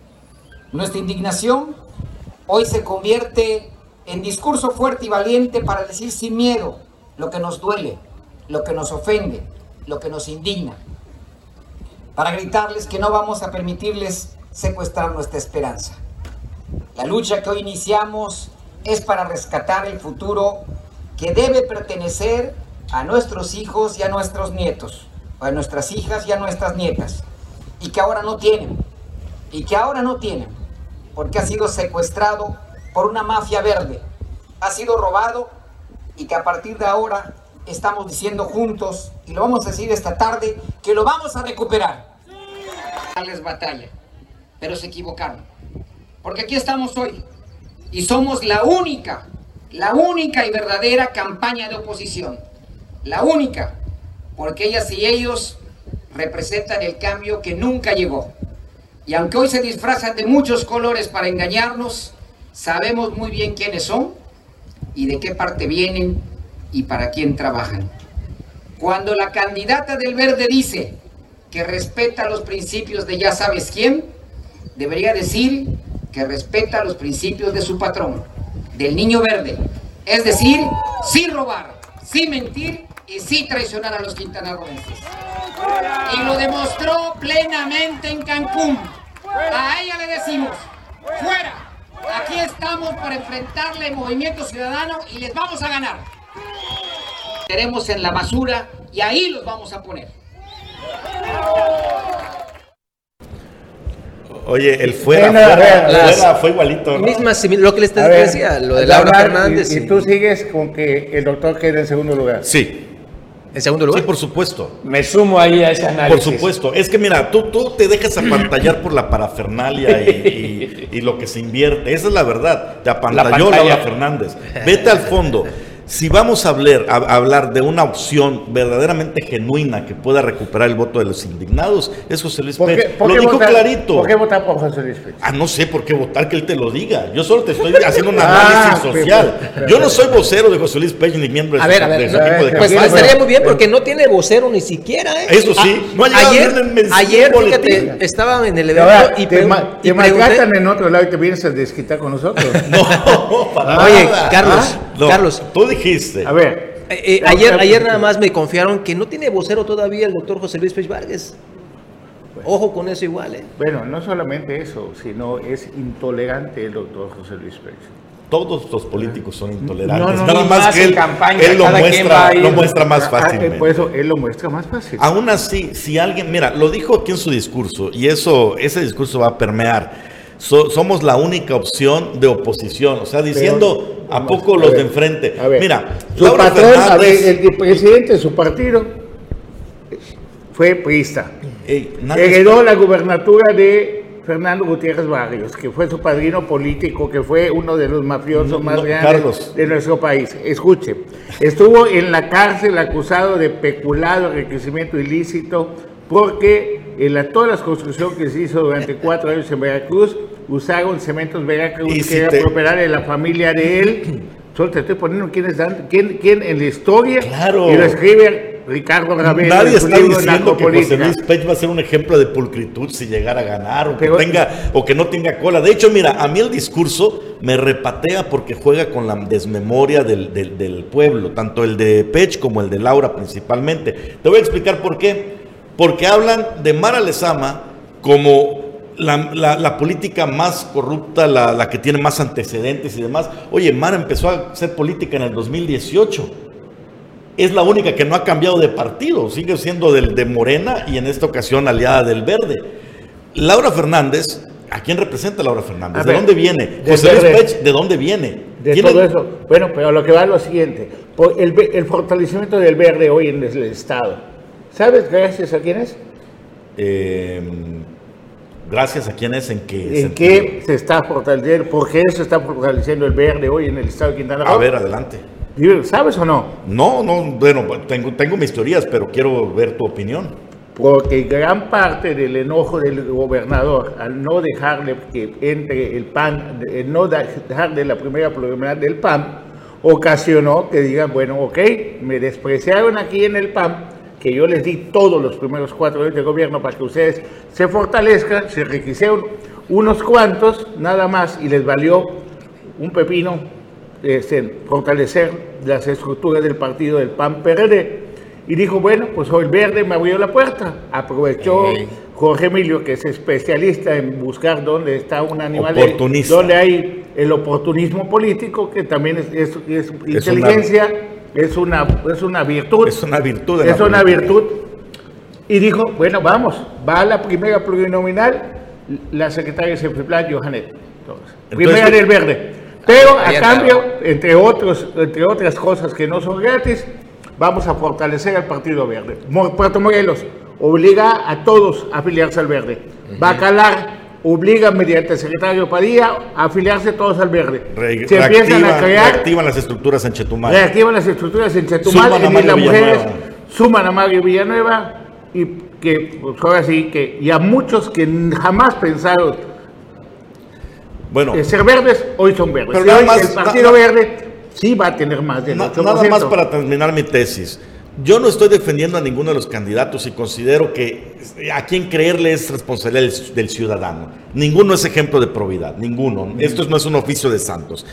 Nuestra indignación hoy se convierte en discurso fuerte y valiente para decir sin miedo lo que nos duele, lo que nos ofende, lo que nos indigna. Para gritarles que no vamos a permitirles secuestrar nuestra esperanza. La lucha que hoy iniciamos es para rescatar el futuro que debe pertenecer a nuestros hijos y a nuestros nietos, a nuestras hijas y a nuestras nietas, y que ahora no tienen, y que ahora no tienen, porque ha sido secuestrado por una mafia verde, ha sido robado y que a partir de ahora estamos diciendo juntos, y lo vamos a decir esta tarde, que lo vamos a recuperar. Darles batalla, pero se equivocaron, porque aquí estamos hoy, y somos la única, la única y verdadera campaña de oposición. La única, porque ellas y ellos representan el cambio que nunca llegó. Y aunque hoy se disfrazan de muchos colores para engañarnos, sabemos muy bien quiénes son y de qué parte vienen y para quién trabajan. Cuando la candidata del verde dice que respeta los principios de ya sabes quién, debería decir que respeta los principios de su patrón, del niño verde. Es decir, sin robar, sin mentir y sin traicionar a los quintanarroenses. Y lo demostró plenamente en Cancún. A ella le decimos, fuera, aquí estamos para enfrentarle el movimiento ciudadano y les vamos a ganar. Queremos en la basura y ahí los vamos a poner. Oye, el fuera, Bueno, a fuera, ver, las- fuera fue igualito. ¿no? Misma lo que les A ver, decía, lo de Laura Fernández. Y, y tú sigues con que el doctor quede en segundo lugar. Sí, En segundo sí, lugar. por supuesto. Me sumo ahí a ese Por análisis. supuesto. Es que mira, tú, tú te dejas apantallar por la parafernalia y, y- y lo que se invierte. Esa es la verdad. Te apantalló. Laura Fernández. Vete al fondo. Si vamos a hablar, a, a hablar de una opción verdaderamente genuina que pueda recuperar el voto de los indignados, es José Luis ¿Por qué, Pérez. por Lo qué dijo votar, clarito. ¿Por qué votar por José Luis Pérez? Ah, no sé por qué votar, que él te lo diga. Yo solo te estoy (laughs) haciendo un Ah, análisis social. pero- Yo no soy vocero de José Luis Pérez ni miembro de A su, ver, a ver, de su equipo de Pues campaña. estaría muy bien porque no tiene vocero ni siquiera, ¿eh? Eso sí, Ah, no ha llegado ayer, ayer, fíjate, estaba en el evento ahora, y, te, pregun- ma- y te pregunté- maltratan en otro lado y te vienes a desquitar con nosotros. (laughs) No, para Oye, nada. Carlos, No, Carlos. Tú dijiste. A ver. Eh, eh, ayer, ayer nada más me confiaron que no tiene vocero todavía el doctor José Luis Pérez Vargas. Ojo con eso igual, ¿eh? Bueno, no solamente eso, sino es intolerante el doctor José Luis Pérez. Todos los políticos son intolerantes. No, no, Nada más que él, campaña, él lo, muestra, lo más Ah, eh, fácilmente. Por eso él lo muestra más fácil. Aún así, si alguien, mira, lo dijo aquí en su discurso, y eso, ese discurso va a permear. So- somos la única opción de oposición, o sea, diciendo a poco A los ver, de enfrente. a ver, Mira, su Laura patrón, a ver, el presidente de su partido fue priista. Ey, Heredó la gubernatura de Fernando Gutiérrez Barrios, que fue su padrino político, que fue uno de los mafiosos No, más no, grandes Carlos. de nuestro país. Escuche, estuvo en la cárcel acusado de peculado, enriquecimiento ilícito, porque en la, todas las construcciones que se hizo durante cuatro años en Veracruz usaron cementos Veracruz Y que si era te- propiedad de la familia de él. Solo te estoy poniendo quién es quién, quién en la historia Claro. y lo escribe Ricardo Ravelo Nadie en está diciendo que José. Luis Pech va a ser un ejemplo de pulcritud si llegara a ganar o que, Pero- tenga, o que no tenga cola. De hecho, mira, a mí el discurso me repatea porque juega con la desmemoria del, del- del pueblo, tanto el de Pech como el de Laura principalmente. Te voy a explicar por qué. Porque hablan de Mara Lezama como la, la- la política más corrupta, la, la que tiene más antecedentes y demás. Oye, Mara empezó a hacer política en el 2018 es la única que no ha cambiado de partido, sigue siendo del de Morena y en esta ocasión aliada del Verde. Laura Fernández, ¿a quién representa Laura Fernández? ¿De dónde viene? José Luis. Pech, ¿de dónde viene? de Tiene- todo eso. Bueno, pero lo que va es lo siguiente. El, el fortalecimiento del verde hoy en el Estado. ¿Sabes gracias a quién es? Eh, gracias a quién es, en qué ¿En qué se está fortaleciendo? ¿Por qué se está fortaleciendo el verde hoy en el Estado de Quintana Roo? A ver, adelante. ¿Sabes o no? No, no, bueno, tengo, tengo mis teorías, pero quiero ver tu opinión. Porque gran parte del enojo del gobernador al no dejarle que entre el PAN, el no dejarle la primera preliminar del PAN, ocasionó que digan, bueno, ok, me despreciaron aquí en el PAN, que yo les di todos los primeros cuatro años de gobierno para que ustedes se fortalezcan, se requisieron unos cuantos nada más y les valió un pepino este, fortalecer las estructuras del partido del PAN-PRD. Y dijo, bueno, pues hoy el verde me abrió la puerta. Aprovechó Jorge Emilio, que es especialista en buscar dónde está un animal, de- Oportunista. dónde hay el oportunismo político, que también es, es- es inteligencia, es una, es una virtud. Es una virtud. Es una virtud. Y dijo, bueno, vamos, va a la primera plurinominal la secretaria de Cefeplan, Johanet. Entonces, primera del verde. Pero a está. cambio, entre, otros, entre otras cosas que no son gratis, vamos a fortalecer al Partido Verde. Puerto Morelos obliga a todos a afiliarse al verde. Va a calar obligan mediante el secretario Padilla a afiliarse todos al verde. Re- Se empiezan a reactivan- crear, reactivan las estructuras en Chetumal. reactivan las estructuras en Chetumal, Suman Mario Isla Mujeres, Villanueva. suman a Mario Villanueva y que pues, ahora sí que y a muchos que jamás pensaron Bueno, eh, ser verdes hoy son verdes. Pero Y hoy más- el Partido na- Verde sí va a tener más del Na- 8%. Nada más para terminar mi tesis. Yo no estoy defendiendo a ninguno de los candidatos y considero que a quien creerle es responsabilidad del, ciudadano. Ninguno es ejemplo de probidad, ninguno. Esto no es un oficio de santos.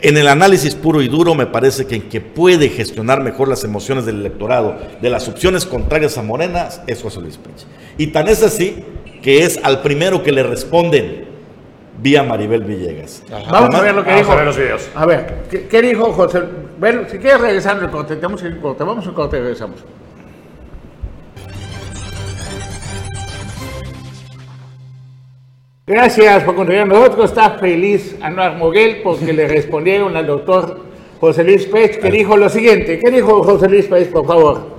En el análisis puro y duro me parece que en que puede gestionar mejor las emociones del electorado de las opciones contrarias a Morena es José Luis Pech. Y tan es así que es al primero que le responden vía Maribel Villegas. Vamos a ver lo que Vamos dijo. a ver los videos. A ver, ¿qué, qué dijo José? Bueno, si quieres regresar al corte, tenemos que ir corte. Vamos a un corte y regresamos. Gracias por continuar. Nosotros está feliz Anuar Moguel porque le respondieron al doctor José Luis Pech que dijo lo siguiente. ¿Qué dijo José Luis Pech, por favor?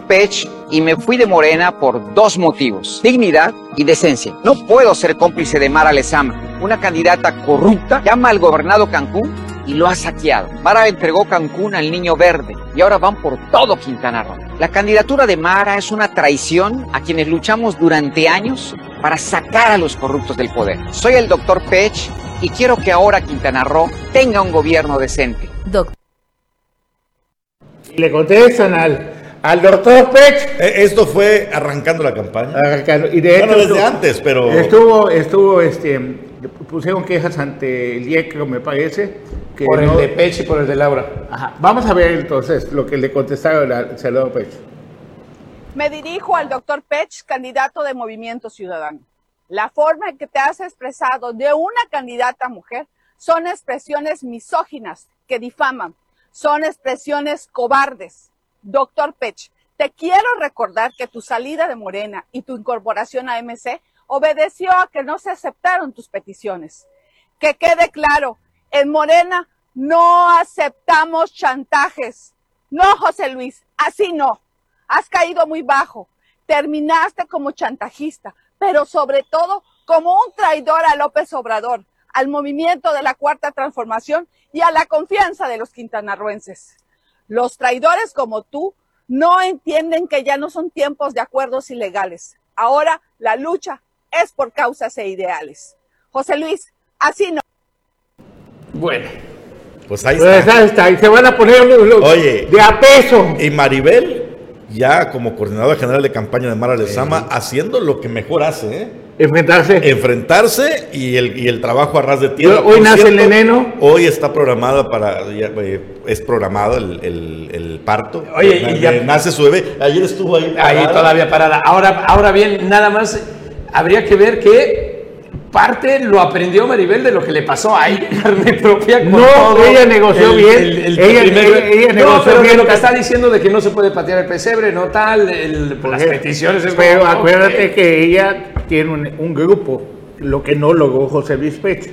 Pech y me fui de Morena por dos motivos, dignidad y decencia. No puedo ser cómplice de Mara Lezama, una candidata corrupta, llama al gobernado Cancún y lo ha saqueado. Mara entregó Cancún al niño verde y ahora van por todo Quintana Roo. La candidatura de Mara es una traición a quienes luchamos durante años para sacar a los corruptos del poder. Soy el doctor Pech y quiero que ahora Quintana Roo tenga un gobierno decente. Y le contestan al, al doctor Pech. Eh, Esto fue arrancando la campaña. Arrancando. Y de Bueno, hecho desde estuvo- antes, pero- Estuvo, estuvo, este, pusieron quejas ante el IECRO, me parece. Que Por no- el de Pech y por el de Laura. Ajá. Vamos a ver entonces lo que le contestaron al senador Pech. Me dirijo al doctor Pech, candidato de Movimiento Ciudadano. La forma en que te has expresado de una candidata mujer son expresiones misóginas que difaman, son expresiones cobardes. Doctor Pech, te quiero recordar que tu salida de Morena y tu incorporación a MC obedeció a que no se aceptaron tus peticiones. Que quede claro, en Morena no aceptamos chantajes. No, José Luis, así no. Has caído muy bajo. Terminaste como chantajista, pero sobre todo como un traidor a López Obrador, al movimiento de la Cuarta Transformación y a la confianza de los quintanarruenses. Los traidores como tú no entienden que ya no son tiempos de acuerdos ilegales. Ahora la lucha es por causas e ideales. José Luis, así no. Bueno. Pues ahí Pues está. ahí está, y se van a poner los- los- Oye. de a peso. Y Maribel, ya como coordinadora general de campaña de Mara Lezama, haciendo lo que mejor hace, ¿eh? Enfrentarse. Enfrentarse y el, y el trabajo a ras de tierra. Hoy nace el neneno. Hoy está programada para. ya, eh, es programado el, el- el parto. Oye, y ya- Nace su bebé. Ayer estuvo ahí. Ahí parada. todavía parada. Ahora, ahora bien, nada más habría que ver que parte lo aprendió Maribel de lo que le pasó (laughs) carne propia. con No, todo ella negoció bien. Ella- primero- ella- ella no, negoció pero bien. lo que está diciendo de que no se puede patear el pesebre, no tal, el- las peticiones. es Pero como, acuérdate que ella tiene un, un grupo, lo que no logró José Luis Pech.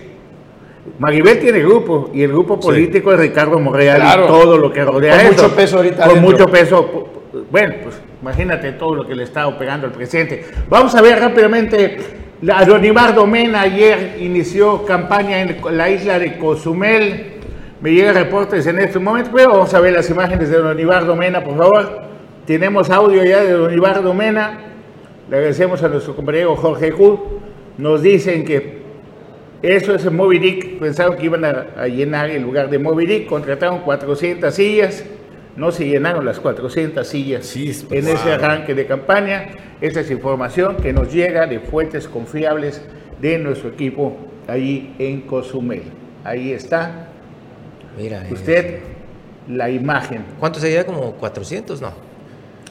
Maribel tiene grupo y el grupo político es Ricardo Monreal Claro. y todo lo que rodea Con eso. mucho peso ahorita Con adentro. mucho peso. Bueno, pues imagínate todo lo que le está operando el presidente. Vamos a ver rápidamente. La, don Ibardo Mena ayer inició campaña en la isla de Cozumel. Me llegan reportes en este momento, pero vamos a ver las imágenes de don Ibardo Mena, por favor. Tenemos audio ya de don Ibardo Mena. Le agradecemos a nuestro compañero Jorge Q. Nos dicen que eso es Moby Dick. Pensaron que iban a, a llenar el lugar de Moby Dick. Contrataron 400 sillas. No se llenaron las 400 sillas en ese arranque de campaña. Esa es información que nos llega de fuentes confiables de nuestro equipo ahí en Cozumel. Ahí está. Mira. eh, Usted, la imagen. ¿Cuánto sería? ¿Como 400? No.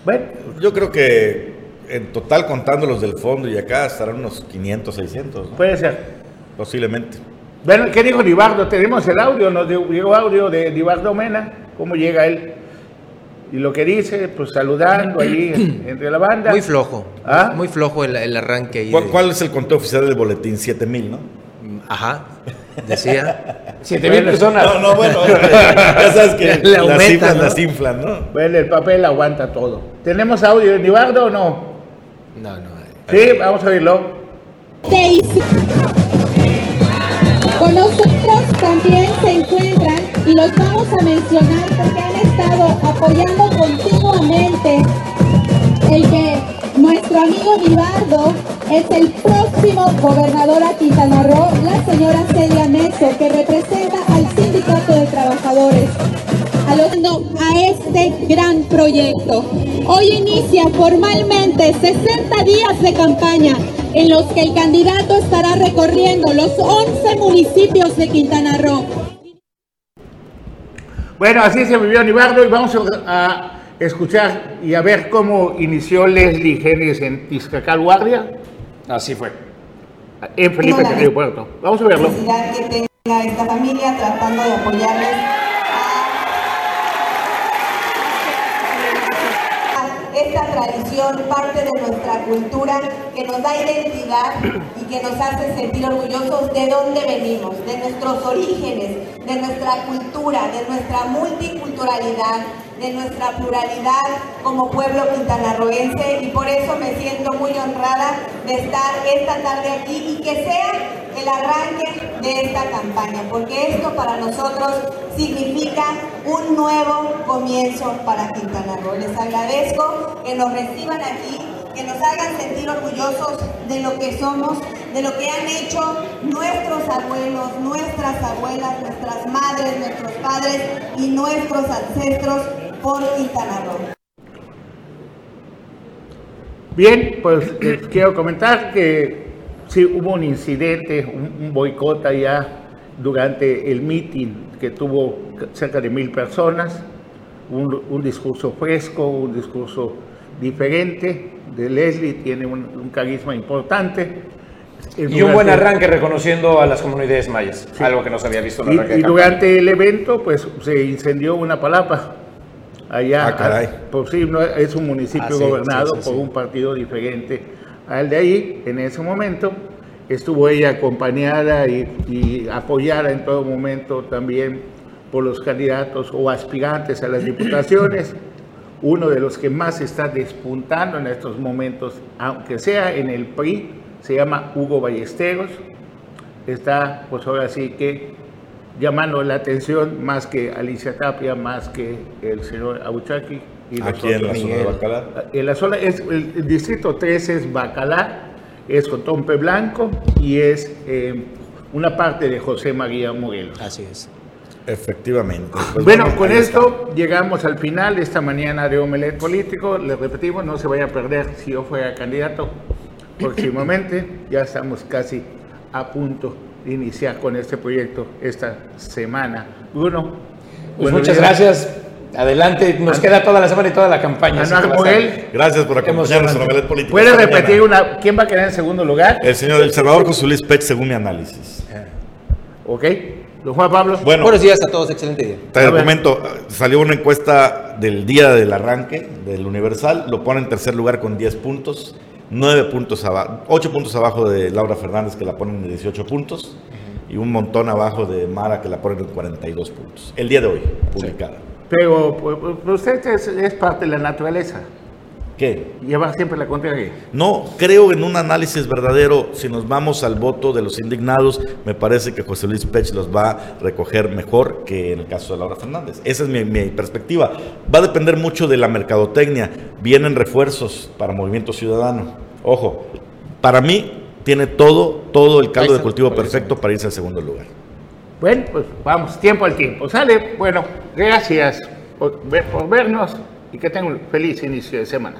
Bueno, Yo creo que en total, contando los del fondo y acá, estarán unos 500, 600. ¿no? puede ser. Posiblemente. Bueno, ¿qué dijo Libardo? Tenemos el audio, nos dio llegó audio de Libardo Mena, cómo llega él. Y lo que dice, pues saludando ahí (clears throat) entre la banda. Muy flojo. ¿Ah? Muy flojo el, el arranque ahí. ¿Cuál, de- cuál es el conteo oficial del boletín? 7000, ¿no? Ajá. Decía. (laughs) Siete mil personas. No, no, bueno, ya sabes que (laughs) las cifras ¿no? las inflan, ¿no? Bueno, el papel aguanta todo. ¿Tenemos audio de Libardo o no? No, no. Sí, vamos a oírlo. Con nosotros también se encuentran y los vamos a mencionar porque han estado apoyando continuamente el que nuestro amigo Vivardo es el próximo gobernador a Quintana Roo, la señora Celia Meso, que representa al Sindicato de Trabajadores a este gran proyecto. Hoy inicia formalmente 60 días de campaña en los que el candidato estará recorriendo los 11 municipios de Quintana Roo. Bueno, así se vivió Nibardo y vamos a escuchar y a ver cómo inició Leslie Genes en Tizcacal Guardia. Así fue. En Felipe Carrillo Puerto. Vamos a verlo. que tenga esta familia tratando de apoyarles esta parte de nuestra cultura, que nos da identidad y que nos hace sentir orgullosos de dónde venimos, de nuestros orígenes, de nuestra cultura, de nuestra multiculturalidad, de nuestra pluralidad como pueblo quintanarroense. Y por eso me siento muy honrada de estar esta tarde aquí y que sea el arranque de esta campaña, porque esto para nosotros significa un nuevo comienzo para Quintana Roo. Les agradezco que nos reciban aquí, que nos hagan sentir orgullosos de lo que somos, de lo que han hecho nuestros abuelos, nuestras abuelas, nuestras madres, nuestros padres y nuestros ancestros por Quintana Roo. Bien, pues les quiero comentar que sí hubo un incidente, un, un boicot allá durante el meeting que tuvo cerca de mil personas, un, un discurso fresco, un discurso diferente de Leslie, tiene un, un carisma importante. Y un buen arranque reconociendo a las comunidades mayas, algo que no se había visto en Y, arranque y campaña. durante el evento, pues se incendió una palapa allá. Ah, caray. Por sí, no, es un municipio Ah, sí, gobernado sí, sí, por sí. un partido diferente al de ahí. En ese momento estuvo ella acompañada y, y apoyada en todo momento también por los candidatos o aspirantes a las diputaciones. (coughs) Uno de los que más está despuntando en estos momentos, aunque sea en el PRI, se llama Hugo Ballesteros. Está, pues ahora sí que llamando la atención más que Alicia Tapia, más que el señor Abuchaki. Y los Aquí en la zona de Bacalar. En la zona es, el, el distrito 3 es Bacalar, es Cotompe Blanco y es eh, una parte de José María Morelos. Así es. Efectivamente. Pues bueno, bueno, con está. esto llegamos al final esta mañana de Omelet Político. Les repetimos, no se vaya a perder si yo fuera candidato (clears throat) próximamente. Ya estamos casi a punto de iniciar con este proyecto esta semana. Bruno. Pues muchas días. gracias. Adelante, nos queda toda la semana y toda la campaña. Moguel. Gracias por acompañarnos en. Omelet Político. ¿Puede repetir mañana. una? ¿Quién va a quedar en segundo lugar? El señor El Salvador José Luis Pech, según mi análisis. Ok. Don Juan Pablo. Bueno, Buenos días a todos, excelente día. te comento, salió una encuesta del día del arranque del Universal, lo pone en tercer lugar con 10 puntos, 9 puntos abajo, 8 puntos abajo de Laura Fernández que la ponen en 18 puntos y un montón abajo de Mara que la ponen en 42 puntos. El día de hoy, publicada. Pero pues, usted es, es parte de la naturaleza. ¿Qué? Lleva siempre la contraria. No, creo en un análisis verdadero. Si nos vamos al voto de los indignados, me parece que José Luis Pech los va a recoger mejor que en el caso de Laura Fernández. Esa es mi, mi perspectiva. Va a depender mucho de la mercadotecnia. Vienen refuerzos para Movimiento Ciudadano. Ojo, para mí tiene todo, todo el caldo de cultivo perfecto para irse al segundo lugar. Bueno, pues vamos, tiempo al tiempo. Sale. Bueno, gracias por, por vernos y que tengan un feliz inicio de semana.